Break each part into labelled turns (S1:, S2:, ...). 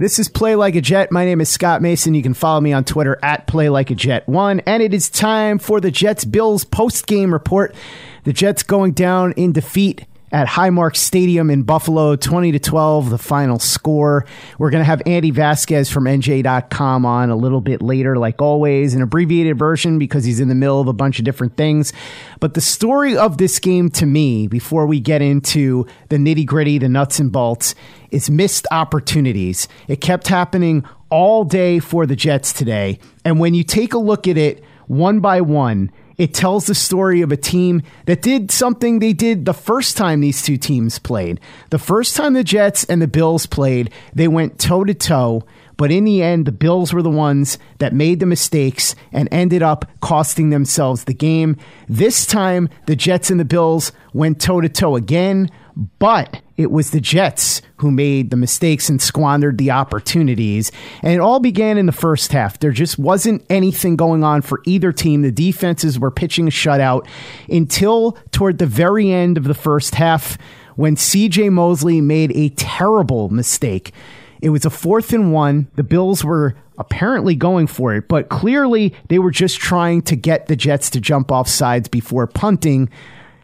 S1: This is Play Like a Jet. My name is Scott Mason. You can follow me on Twitter at Play Like a Jet One, and it is time for the Jets Bills post game report. The Jets going down in defeat at Highmark Stadium in Buffalo, 20 to 12, the final score. We're going to have Andy Vasquez from NJ.com on a little bit later, like always, an abbreviated version because he's in the middle of a bunch of different things. But the story of this game to me, before we get into the nitty gritty, the nuts and bolts, is missed opportunities. It kept happening all day for the Jets today. And when you take a look at it one by one, it tells the story of a team that did something they did the first time these two teams played. The first time the Jets and the Bills played, they went toe to toe. But in the end, the Bills were the ones that made the mistakes and ended up costing themselves the game. This time, the Jets and the Bills went toe to toe again, but it was the Jets who made the mistakes and squandered the opportunities. And it all began in the first half. There just wasn't anything going on for either team. The defenses were pitching a shutout until toward the very end of the first half when CJ Mosley made a terrible mistake. It was a fourth and one. The Bills were apparently going for it, but clearly they were just trying to get the Jets to jump off sides before punting.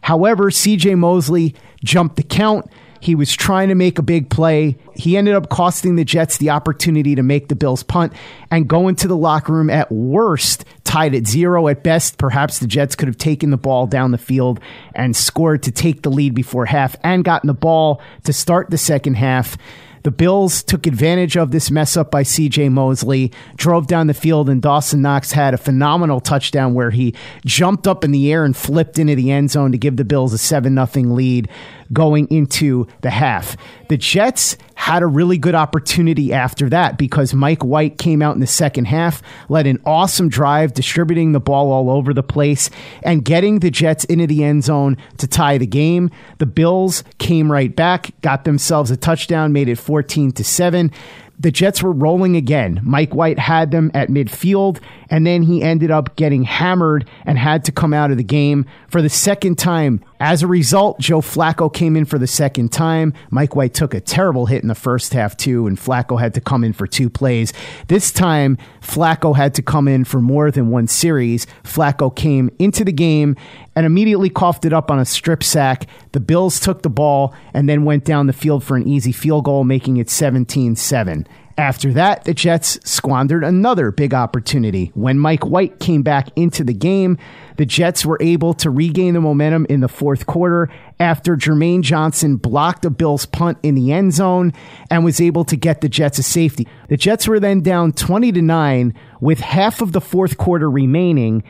S1: However, CJ Mosley jumped the count. He was trying to make a big play. He ended up costing the Jets the opportunity to make the Bills punt and go into the locker room at worst, tied at zero. At best, perhaps the Jets could have taken the ball down the field and scored to take the lead before half and gotten the ball to start the second half. The Bills took advantage of this mess up by CJ Mosley, drove down the field, and Dawson Knox had a phenomenal touchdown where he jumped up in the air and flipped into the end zone to give the Bills a 7 0 lead going into the half. The Jets had a really good opportunity after that because Mike White came out in the second half, led an awesome drive, distributing the ball all over the place and getting the Jets into the end zone to tie the game. The Bills came right back, got themselves a touchdown, made it 14 to 7 the Jets were rolling again. Mike White had them at midfield, and then he ended up getting hammered and had to come out of the game for the second time. As a result, Joe Flacco came in for the second time. Mike White took a terrible hit in the first half, too, and Flacco had to come in for two plays. This time, Flacco had to come in for more than one series. Flacco came into the game and immediately coughed it up on a strip sack. The Bills took the ball and then went down the field for an easy field goal, making it 17 7. After that, the Jets squandered another big opportunity. When Mike White came back into the game, the Jets were able to regain the momentum in the fourth quarter after Jermaine Johnson blocked a Bills punt in the end zone and was able to get the Jets a safety. The Jets were then down 20 to 9 with half of the fourth quarter remaining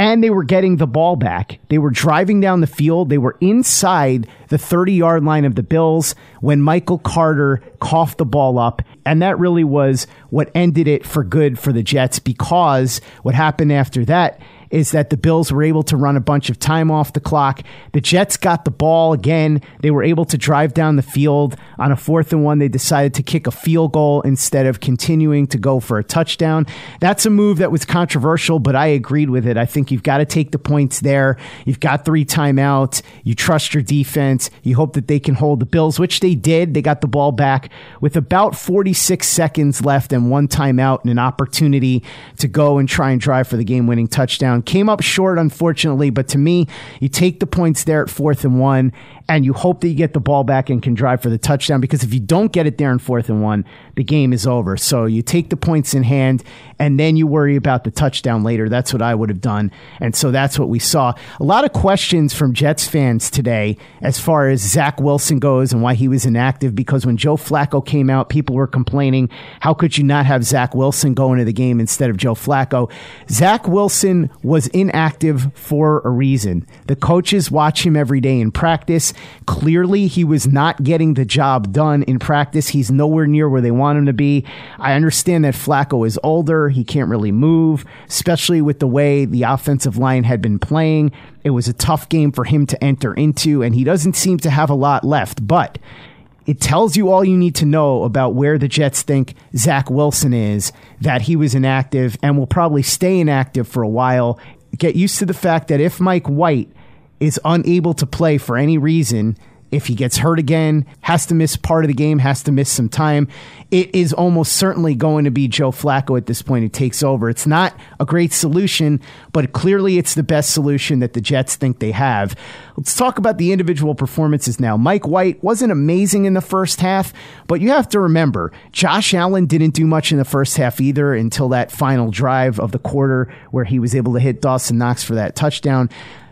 S1: and they were getting the ball back. They were driving down the field. They were inside the 30 yard line of the Bills when Michael Carter coughed the ball up. And that really was what ended it for good for the Jets because what happened after that is that the Bills were able to run a bunch of time off the clock. The Jets got the ball again. They were able to drive down the field on a fourth and one. They decided to kick a field goal instead of continuing to go for a touchdown. That's a move that was controversial, but I agreed with it. I think you've got to take the points there. You've got three timeouts. You trust your defense. You hope that they can hold the Bills, which they did. They got the ball back with about 46 seconds left and one timeout and an opportunity to go and try and drive for the game winning touchdown. Came up short, unfortunately, but to me, you take the points there at fourth and one and you hope that you get the ball back and can drive for the touchdown because if you don't get it there in fourth and one, the game is over. So you take the points in hand and then you worry about the touchdown later. That's what I would have done. And so that's what we saw. A lot of questions from Jets fans today as far as Zach Wilson goes and why he was inactive because when Joe Flacco came out, people were complaining, how could you not have Zach Wilson go into the game instead of Joe Flacco? Zach Wilson was inactive for a reason. The coaches watch him every day in practice. Clearly, he was not getting the job done in practice. He's nowhere near where they want him to be. I understand that Flacco is older. He can't really move, especially with the way the offensive line had been playing. It was a tough game for him to enter into, and he doesn't seem to have a lot left. But it tells you all you need to know about where the Jets think Zach Wilson is, that he was inactive and will probably stay inactive for a while. Get used to the fact that if Mike White is unable to play for any reason, if he gets hurt again, has to miss part of the game, has to miss some time, it is almost certainly going to be Joe Flacco at this point who takes over. It's not a great solution, but clearly it's the best solution that the Jets think they have. Let's talk about the individual performances now. Mike White wasn't amazing in the first half, but you have to remember Josh Allen didn't do much in the first half either until that final drive of the quarter where he was able to hit Dawson Knox for that touchdown.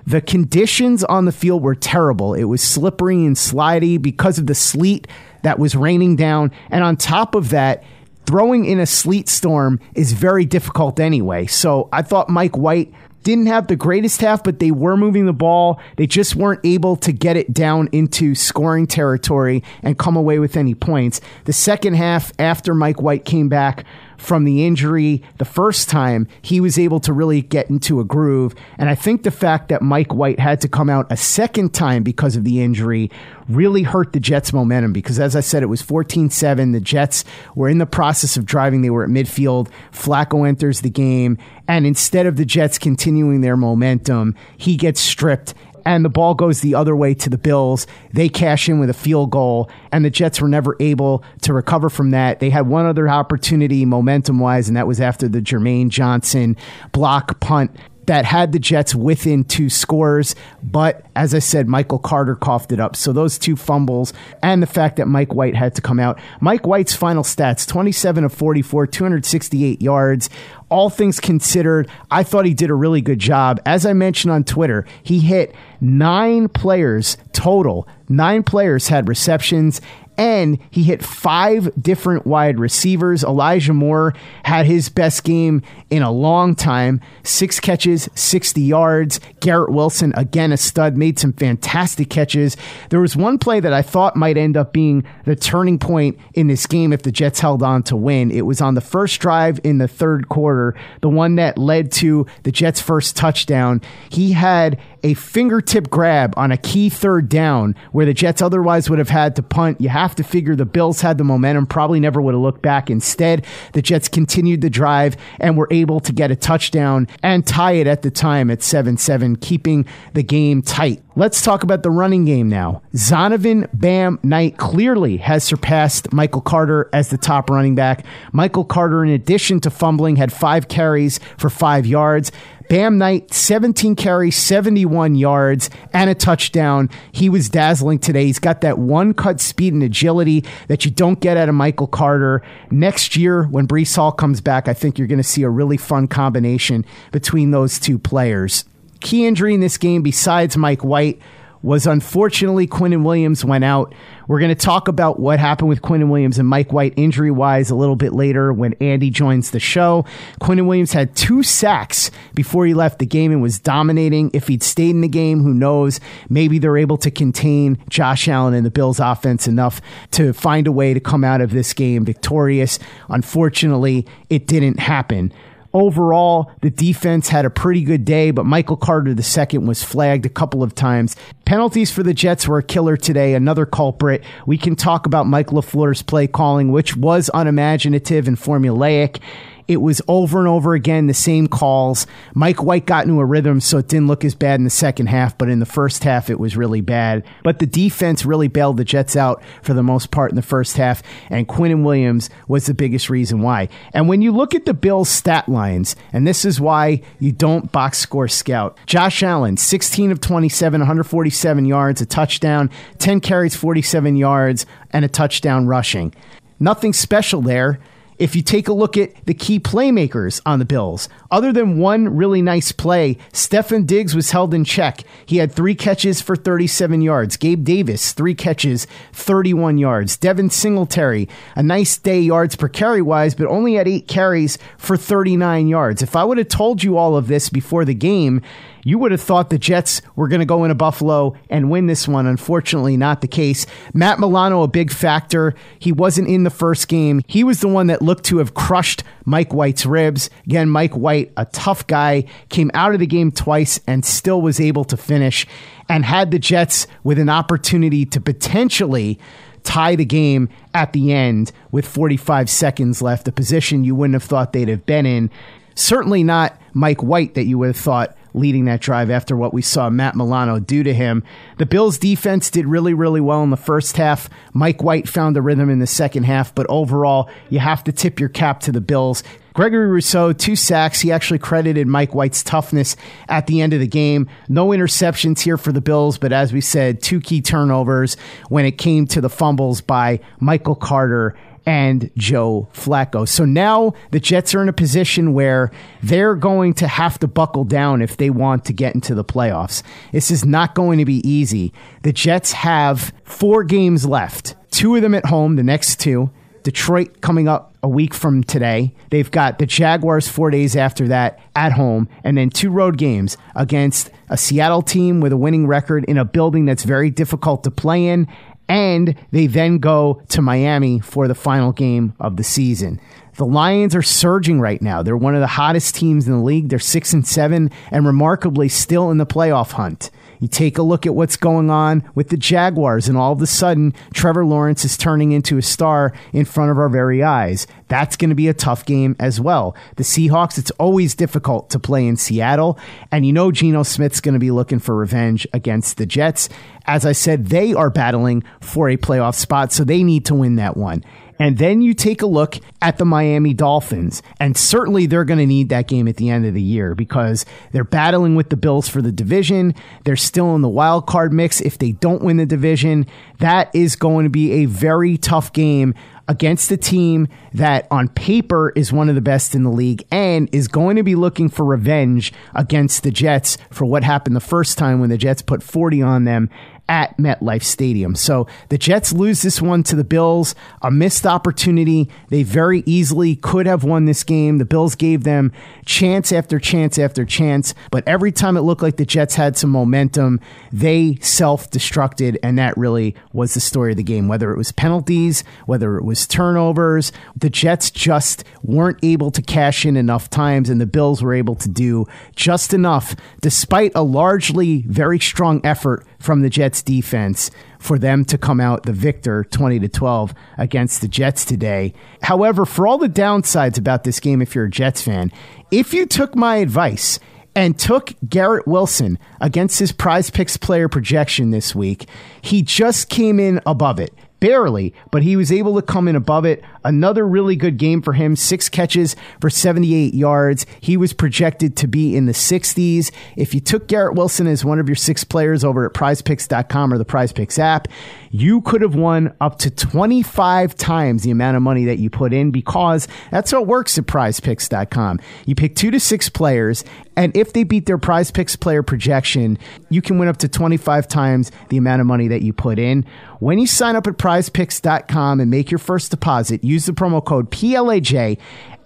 S1: The conditions on the field were terrible. It was slippery and slidey because of the sleet that was raining down. And on top of that, throwing in a sleet storm is very difficult anyway. So I thought Mike White didn't have the greatest half, but they were moving the ball. They just weren't able to get it down into scoring territory and come away with any points. The second half, after Mike White came back, from the injury the first time, he was able to really get into a groove. And I think the fact that Mike White had to come out a second time because of the injury really hurt the Jets' momentum because, as I said, it was 14 7. The Jets were in the process of driving, they were at midfield. Flacco enters the game. And instead of the Jets continuing their momentum, he gets stripped and the ball goes the other way to the Bills. They cash in with a field goal, and the Jets were never able to recover from that. They had one other opportunity momentum wise, and that was after the Jermaine Johnson block punt that had the Jets within two scores. But as I said, Michael Carter coughed it up. So those two fumbles and the fact that Mike White had to come out. Mike White's final stats 27 of 44, 268 yards. All things considered, I thought he did a really good job. As I mentioned on Twitter, he hit nine players total. Nine players had receptions and he hit five different wide receivers. Elijah Moore had his best game in a long time six catches, 60 yards. Garrett Wilson, again, a stud, made some fantastic catches. There was one play that I thought might end up being the turning point in this game if the Jets held on to win. It was on the first drive in the third quarter, the one that led to the Jets' first touchdown. He had a fingertip grab on a key third down where the Jets otherwise would have had to punt. You have to figure the Bills had the momentum, probably never would have looked back. Instead, the Jets continued the drive and were able to get a touchdown and tie it at the time at 7 7, keeping the game tight. Let's talk about the running game now. Zonovan Bam Knight clearly has surpassed Michael Carter as the top running back. Michael Carter, in addition to fumbling, had five carries for five yards. Bam Knight, 17 carries, 71 yards, and a touchdown. He was dazzling today. He's got that one cut speed and agility that you don't get out of Michael Carter. Next year, when Breece Hall comes back, I think you're going to see a really fun combination between those two players. Key injury in this game, besides Mike White, was unfortunately Quinnen Williams went out. We're going to talk about what happened with Quinnen Williams and Mike White injury wise a little bit later when Andy joins the show. Quinnen Williams had two sacks before he left the game and was dominating. If he'd stayed in the game, who knows? Maybe they're able to contain Josh Allen and the Bills offense enough to find a way to come out of this game victorious. Unfortunately, it didn't happen. Overall, the defense had a pretty good day, but Michael Carter II was flagged a couple of times. Penalties for the Jets were a killer today, another culprit. We can talk about Mike LaFleur's play calling, which was unimaginative and formulaic. It was over and over again the same calls. Mike White got into a rhythm, so it didn't look as bad in the second half, but in the first half, it was really bad. But the defense really bailed the Jets out for the most part in the first half, and Quinnen Williams was the biggest reason why. And when you look at the Bills' stat lines, and this is why you don't box score scout, Josh Allen, 16 of 27, 147 yards, a touchdown, 10 carries, 47 yards, and a touchdown rushing. Nothing special there. If you take a look at the key playmakers on the Bills, other than one really nice play, Stefon Diggs was held in check. He had three catches for 37 yards. Gabe Davis, three catches, 31 yards. Devin Singletary, a nice day yards per carry wise, but only had eight carries for 39 yards. If I would have told you all of this before the game, you would have thought the Jets were going to go into Buffalo and win this one. Unfortunately, not the case. Matt Milano, a big factor. He wasn't in the first game. He was the one that looked to have crushed Mike White's ribs. Again, Mike White, a tough guy, came out of the game twice and still was able to finish and had the Jets with an opportunity to potentially tie the game at the end with 45 seconds left, a position you wouldn't have thought they'd have been in. Certainly not Mike White that you would have thought leading that drive after what we saw Matt Milano do to him. The Bills defense did really, really well in the first half. Mike White found the rhythm in the second half, but overall, you have to tip your cap to the Bills. Gregory Rousseau, two sacks. He actually credited Mike White's toughness at the end of the game. No interceptions here for the Bills, but as we said, two key turnovers when it came to the fumbles by Michael Carter and Joe Flacco. So now the Jets are in a position where they're going to have to buckle down if they want to get into the playoffs. This is not going to be easy. The Jets have four games left, two of them at home, the next two. Detroit coming up a week from today. They've got the Jaguars four days after that at home, and then two road games against a Seattle team with a winning record in a building that's very difficult to play in, and they then go to Miami for the final game of the season. The Lions are surging right now. They're one of the hottest teams in the league. They're 6 and 7 and remarkably still in the playoff hunt. You take a look at what's going on with the Jaguars, and all of a sudden, Trevor Lawrence is turning into a star in front of our very eyes. That's going to be a tough game as well. The Seahawks, it's always difficult to play in Seattle, and you know Geno Smith's going to be looking for revenge against the Jets. As I said, they are battling for a playoff spot, so they need to win that one. And then you take a look at the Miami Dolphins, and certainly they're going to need that game at the end of the year because they're battling with the Bills for the division. They're still in the wild card mix. If they don't win the division, that is going to be a very tough game against a team that on paper is one of the best in the league and is going to be looking for revenge against the Jets for what happened the first time when the Jets put 40 on them at MetLife Stadium. So the Jets lose this one to the Bills, a missed opportunity. They very easily could have won this game. The Bills gave them chance after chance after chance, but every time it looked like the Jets had some momentum, they self destructed, and that really was the story of the game. Whether it was penalties, whether it was turnovers, the Jets just weren't able to cash in enough times, and the Bills were able to do just enough, despite a largely very strong effort from the Jets defense for them to come out the victor 20 to 12 against the Jets today. However, for all the downsides about this game if you're a Jets fan, if you took my advice and took Garrett Wilson against his prize picks player projection this week, he just came in above it barely, but he was able to come in above it. Another really good game for him. Six catches for 78 yards. He was projected to be in the 60s. If you took Garrett Wilson as one of your six players over at prizepicks.com or the prizepicks app, you could have won up to 25 times the amount of money that you put in because that's how it works at prizepicks.com. You pick two to six players, and if they beat their prize picks player projection, you can win up to 25 times the amount of money that you put in. When you sign up at prizepicks.com and make your first deposit, use the promo code PLAJ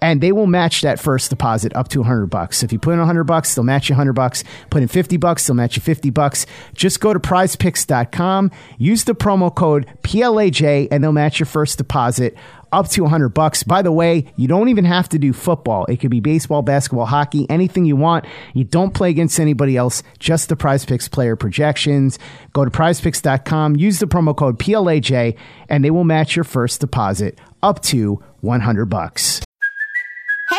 S1: and they will match that first deposit up to 100 bucks. So if you put in 100 bucks, they'll match you 100 bucks. Put in 50 bucks, they'll match you 50 bucks. Just go to prizepicks.com, use the promo code PLAJ, and they'll match your first deposit up to 100 bucks. By the way, you don't even have to do football. It could be baseball, basketball, hockey, anything you want. You don't play against anybody else, just the Prize Picks player projections. Go to prizepicks.com, use the promo code PLAJ, and they will match your first deposit up to 100 bucks.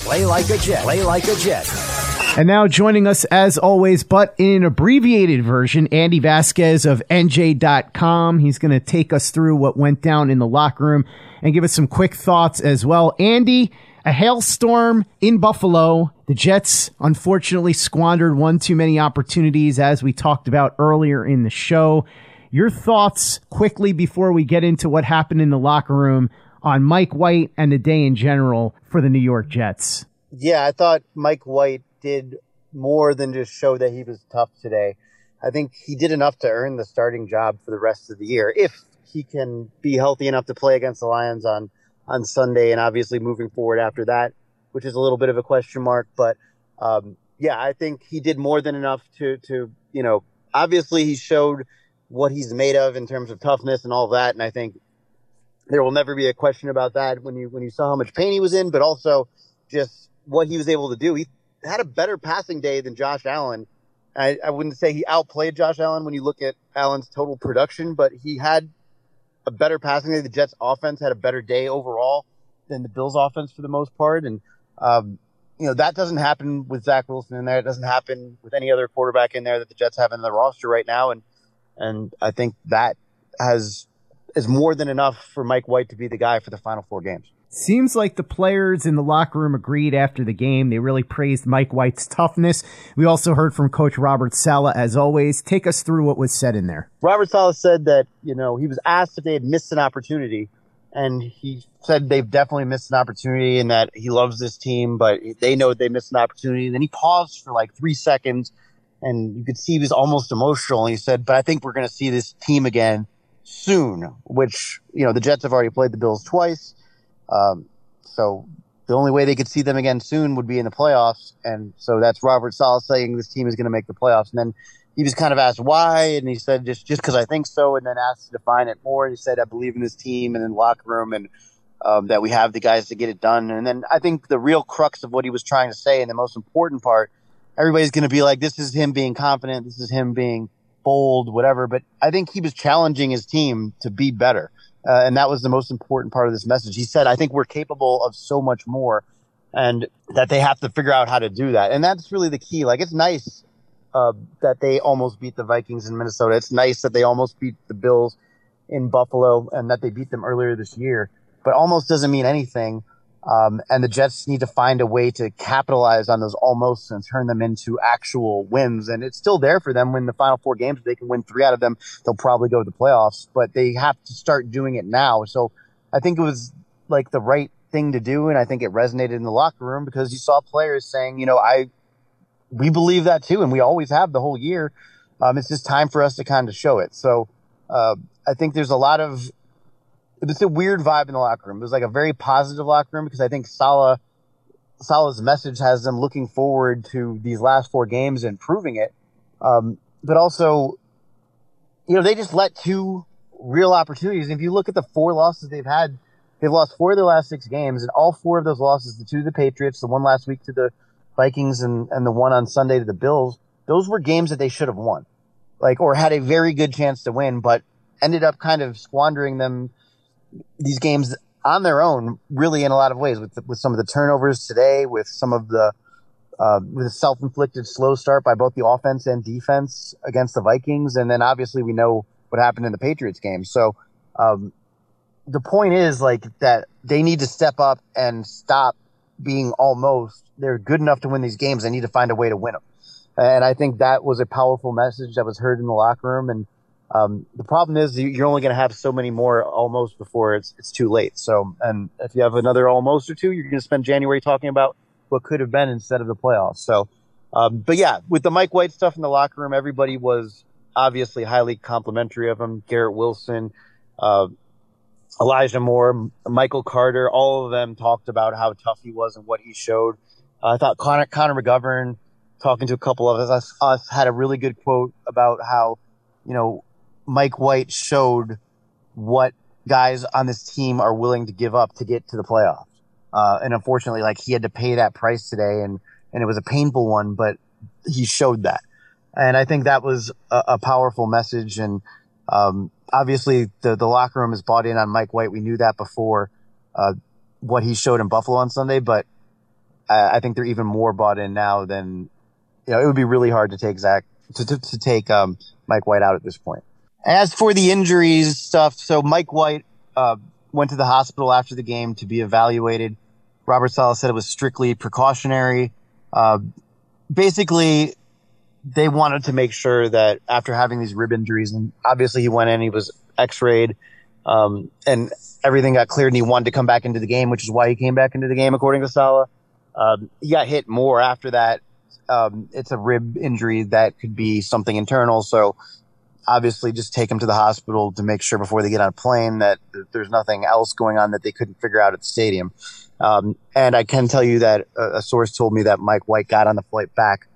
S2: Play like a Jet. Play like a Jet.
S1: And now joining us as always, but in an abbreviated version, Andy Vasquez of NJ.com. He's going to take us through what went down in the locker room and give us some quick thoughts as well. Andy, a hailstorm in Buffalo. The Jets unfortunately squandered one too many opportunities as we talked about earlier in the show. Your thoughts quickly before we get into what happened in the locker room on Mike White and the day in general for the New York Jets.
S3: Yeah, I thought Mike White did more than just show that he was tough today. I think he did enough to earn the starting job for the rest of the year if he can be healthy enough to play against the Lions on on Sunday and obviously moving forward after that, which is a little bit of a question mark, but um, yeah, I think he did more than enough to to, you know, obviously he showed what he's made of in terms of toughness and all that and I think there will never be a question about that when you when you saw how much pain he was in, but also just what he was able to do. He had a better passing day than Josh Allen. I, I wouldn't say he outplayed Josh Allen when you look at Allen's total production, but he had a better passing day. The Jets offense had a better day overall than the Bills offense for the most part. And, um, you know, that doesn't happen with Zach Wilson in there. It doesn't happen with any other quarterback in there that the Jets have in the roster right now. And, and I think that has is more than enough for Mike White to be the guy for the final four games.
S1: Seems like the players in the locker room agreed after the game. They really praised Mike White's toughness. We also heard from Coach Robert Saleh, as always. Take us through what was said in there.
S3: Robert Saleh said that, you know, he was asked if they had missed an opportunity, and he said they've definitely missed an opportunity and that he loves this team, but they know they missed an opportunity. And then he paused for like three seconds, and you could see he was almost emotional. And he said, But I think we're going to see this team again soon, which, you know, the Jets have already played the Bills twice. Um, so the only way they could see them again soon would be in the playoffs. And so that's Robert Saleh saying this team is going to make the playoffs. And then he was kind of asked why, and he said just just because I think so. And then asked to define it more. And he said I believe in this team and in the locker room, and um, that we have the guys to get it done. And then I think the real crux of what he was trying to say, and the most important part, everybody's going to be like, this is him being confident. This is him being bold, whatever. But I think he was challenging his team to be better. Uh, and that was the most important part of this message. He said, I think we're capable of so much more and that they have to figure out how to do that. And that's really the key. Like, it's nice uh, that they almost beat the Vikings in Minnesota. It's nice that they almost beat the Bills in Buffalo and that they beat them earlier this year, but almost doesn't mean anything um, and the Jets need to find a way to capitalize on those almost and turn them into actual wins. And it's still there for them when the final four games, they can win three out of them. They'll probably go to the playoffs, but they have to start doing it now. So I think it was like the right thing to do. And I think it resonated in the locker room because you saw players saying, you know, I, we believe that too. And we always have the whole year. Um, it's just time for us to kind of show it. So, uh, I think there's a lot of it was a weird vibe in the locker room. It was like a very positive locker room because I think Saleh Saleh's message has them looking forward to these last four games and proving it. Um, but also, you know, they just let two real opportunities. And if you look at the four losses they've had, they've lost four of their last six games, and all four of those losses, the two to the Patriots, the one last week to the Vikings, and, and the one on Sunday to the Bills, those were games that they should have won, like or had a very good chance to win, but ended up kind of squandering them these games on their own, really in a lot of ways, with with some of the turnovers today, with some of the uh, with a self-inflicted slow start by both the offense and defense against the Vikings, and then obviously we know what happened in the Patriots game. So um, the point is like that they need to step up and stop being almost, they're good enough to win these games. They need to find a way to win them. And I think that was a powerful message that was heard in the locker room. And um, the problem is you're only going to have so many more almost before it's it's too late. So, and if you have another almost or two, you're going to spend January talking about what could have been instead of the playoffs. So, um, but yeah, with the Mike White stuff in the locker room, everybody was obviously highly complimentary of him. Garrett Wilson, uh, Elijah Moore, Michael Carter, all of them talked about how tough he was and what he showed. Uh, I thought Connor, Connor McGovern, talking to a couple of us, us, had a really good quote about how, you know, Mike White showed what guys on this team are willing to give up to get to the playoffs. Uh, and unfortunately, like he had to pay that price today, and and it was a painful one, but he showed that, and I think that was a, a powerful message. And um, obviously, the the locker room is bought in on Mike White. We knew that before uh, what he showed in Buffalo on Sunday, but I, I, think they're even more bought in now than you know. It would be really hard to take Zach to to, to take um, Mike White out at this point. As for the injuries stuff, so Mike White uh, went to the hospital after the game to be evaluated. Robert Saleh said it was strictly precautionary. Uh, basically, they wanted to make sure that after having these rib injuries, and obviously he went in, he was x-rayed, um, and everything got cleared, and he wanted to come back into the game, which is why he came back into the game, according to Saleh. Um, he got hit more after that. Um, it's a rib injury that could be something internal, so obviously just take them to the hospital to make sure before they get on a plane that there's nothing else going on that they couldn't figure out at the stadium. Um, and I can tell you that a, a, source told me that Mike White got on the flight back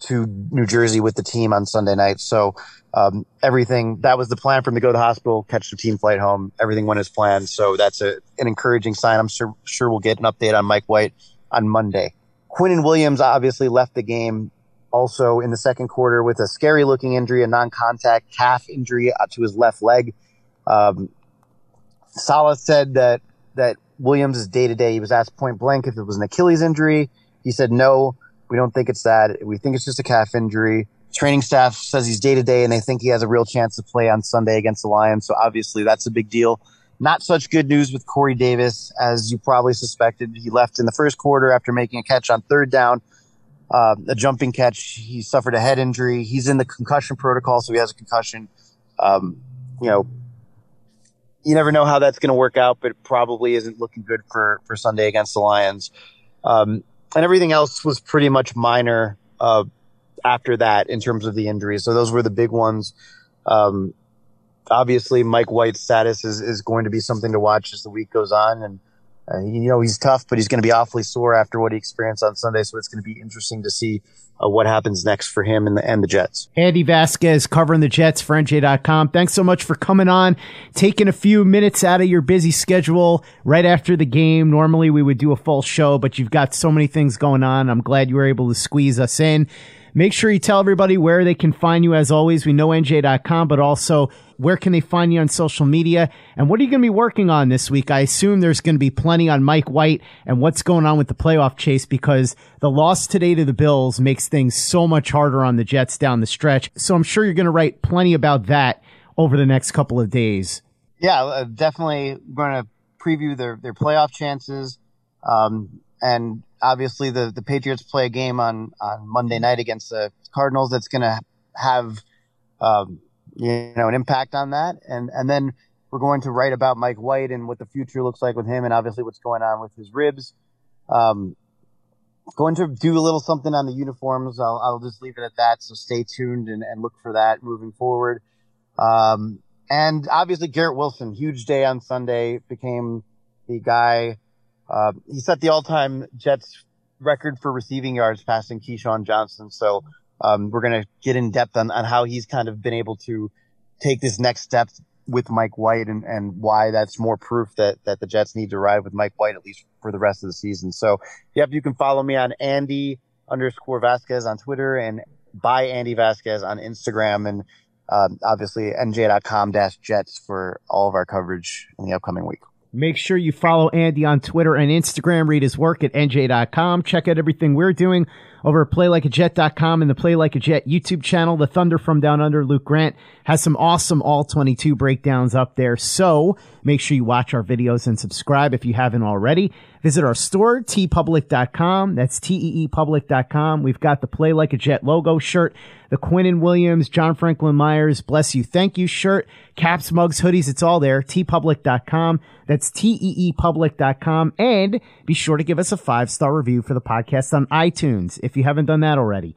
S3: to New Jersey with the team on Sunday night. So um, everything that was the plan for him to go to the hospital, catch the team flight home. Everything went as planned. So that's a, an encouraging sign. I'm sure, sure we'll get an update on Mike White on Monday. Quinnen Williams obviously left the game also in the second quarter with a scary looking injury, a non contact calf injury to his left leg. Um, Saleh said that, that Williams is day to day. He was asked point blank if it was an Achilles injury. He said, no, we don't think it's that. We think it's just a calf injury. Training staff says he's day to day and they think he has a real chance to play on Sunday against the Lions. So obviously that's a big deal. Not such good news with Corey Davis, as you probably suspected. He left in the first quarter after making a catch on third down uh, a jumping catch. He suffered a head injury. He's in the concussion protocol, so he has a concussion. Um, you know, you never know how that's going to work out, but it probably isn't looking good for for Sunday against the Lions. Um, and everything else was pretty much minor uh, after that in terms of the injuries. So those were the big ones. Um, obviously, Mike White's status is, is going to be something to watch as the week goes on, and uh, you know, he's tough, but he's going to be awfully sore after what he experienced on Sunday. So it's going to be interesting to see uh, what happens next for him and the, and the Jets.
S1: Andy Vasquez covering the Jets for NJ.com. Thanks so much for coming on, taking a few minutes out of your busy schedule right after the game. Normally we would do a full show, but you've got so many things going on. I'm glad you were able to squeeze us in. Make sure you tell everybody where they can find you. As always, we know NJ.com, but also where can they find you on social media? And what are you going to be working on this week? I assume there's going to be plenty on Mike White and what's going on with the playoff chase because the loss today to the Bills makes things so much harder on the Jets down the stretch. So I'm sure you're going to write plenty about that over the next couple of days.
S3: Yeah, uh, definitely going to preview their, their playoff chances. Um, and obviously the the Patriots play a game on on Monday night against the Cardinals that's going to have um, you know an impact on that, and and then we're going to write about Mike White and what the future looks like with him, and obviously what's going on with his ribs. Um, going to do a little something on the uniforms. I'll, I'll just leave it at that. So stay tuned and, and look for that moving forward. Um, and obviously Garrett Wilson, huge day on Sunday, became the guy uh, he set the all-time Jets record for receiving yards, passing Keyshawn Johnson. So um, we're going to get in depth on, on how he's kind of been able to take this next step with Mike White and, and why that's more proof that, that the Jets need to ride with Mike White at least for the rest of the season. So, yep, you can follow me on Andy underscore Vasquez on Twitter and by Andy Vasquez on Instagram and um, obviously nj.com dash jets for all of our coverage in the upcoming week.
S1: Make sure you follow Andy on Twitter and Instagram. Read his work at nj.com. Check out everything we're doing over at playlikeajet.com and the Play Like a Jet YouTube channel. The Thunder from Down Under, Luke Grant, has some awesome All 22 breakdowns up there. So make sure you watch our videos and subscribe if you haven't already. Visit our store, teepublic.com. That's T-E-E-public.com. We've got the Play Like a Jet logo shirt, the Quinnen Williams, John Franklin Myers, Bless You, Thank You shirt, caps, mugs, hoodies. It's all there. teepublic.com. That's T-E-E-public.com. And be sure to give us a five-star review for the podcast on iTunes if you haven't done that already.